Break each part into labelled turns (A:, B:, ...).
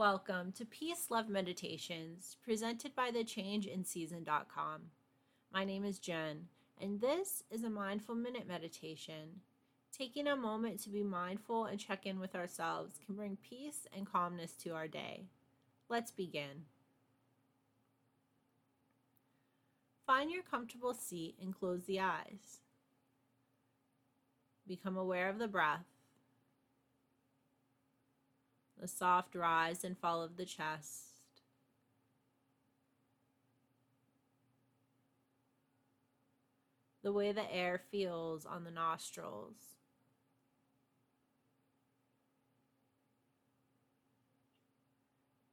A: Welcome to Peace Love Meditations presented by thechangeinseason.com. My name is Jen, and this is a mindful minute meditation. Taking a moment to be mindful and check in with ourselves can bring peace and calmness to our day. Let's begin. Find your comfortable seat and close the eyes. Become aware of the breath the soft rise and fall of the chest. The way the air feels on the nostrils.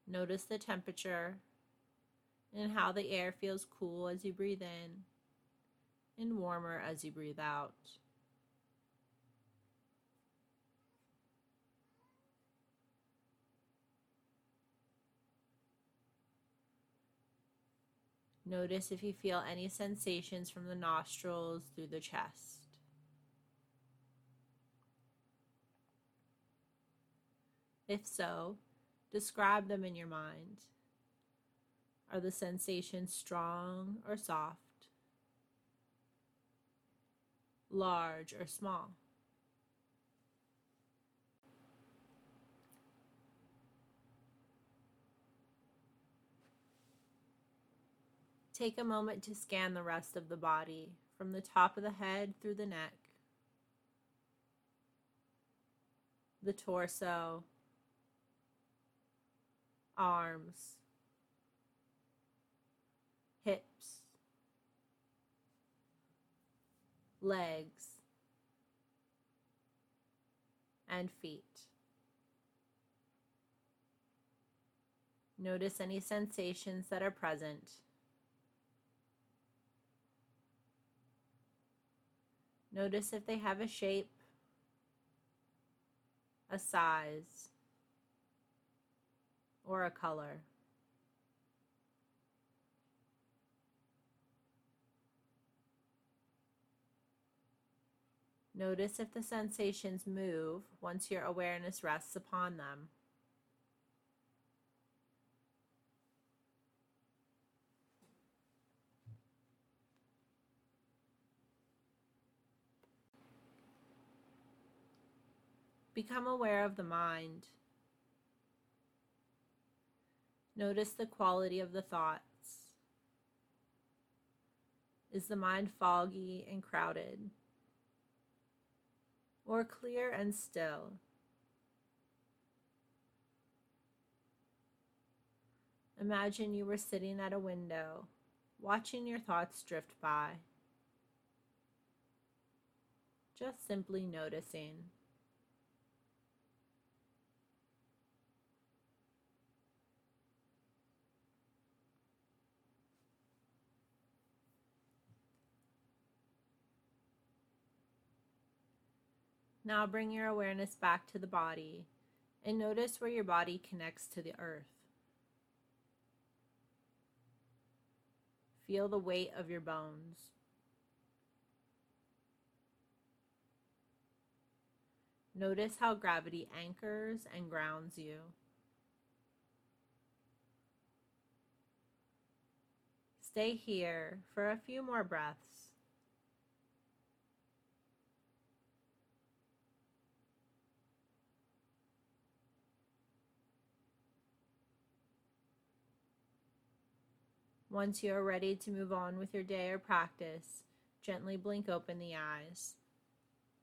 A: Notice the temperature and how the air feels cool as you breathe in and warmer as you breathe out. Notice if you feel any sensations from the nostrils through the chest. If so, describe them in your mind. Are the sensations strong or soft? Large or small? Take a moment to scan the rest of the body, from the top of the head through the neck, the torso, arms, hips, legs, and feet. Notice any sensations that are present Notice if they have a shape, a size, or a color. Notice if the sensations move once your awareness rests upon them. Become aware of the mind. Notice the quality of the thoughts. Is the mind foggy and crowded? Or clear and still? Imagine you were sitting at a window, watching your thoughts drift by. Just simply noticing. Now bring your awareness back to the body and notice where your body connects to the earth. Feel the weight of your bones. Notice how gravity anchors and grounds you. Stay here for a few more breaths. Once you are ready to move on with your day or practice, gently blink open the eyes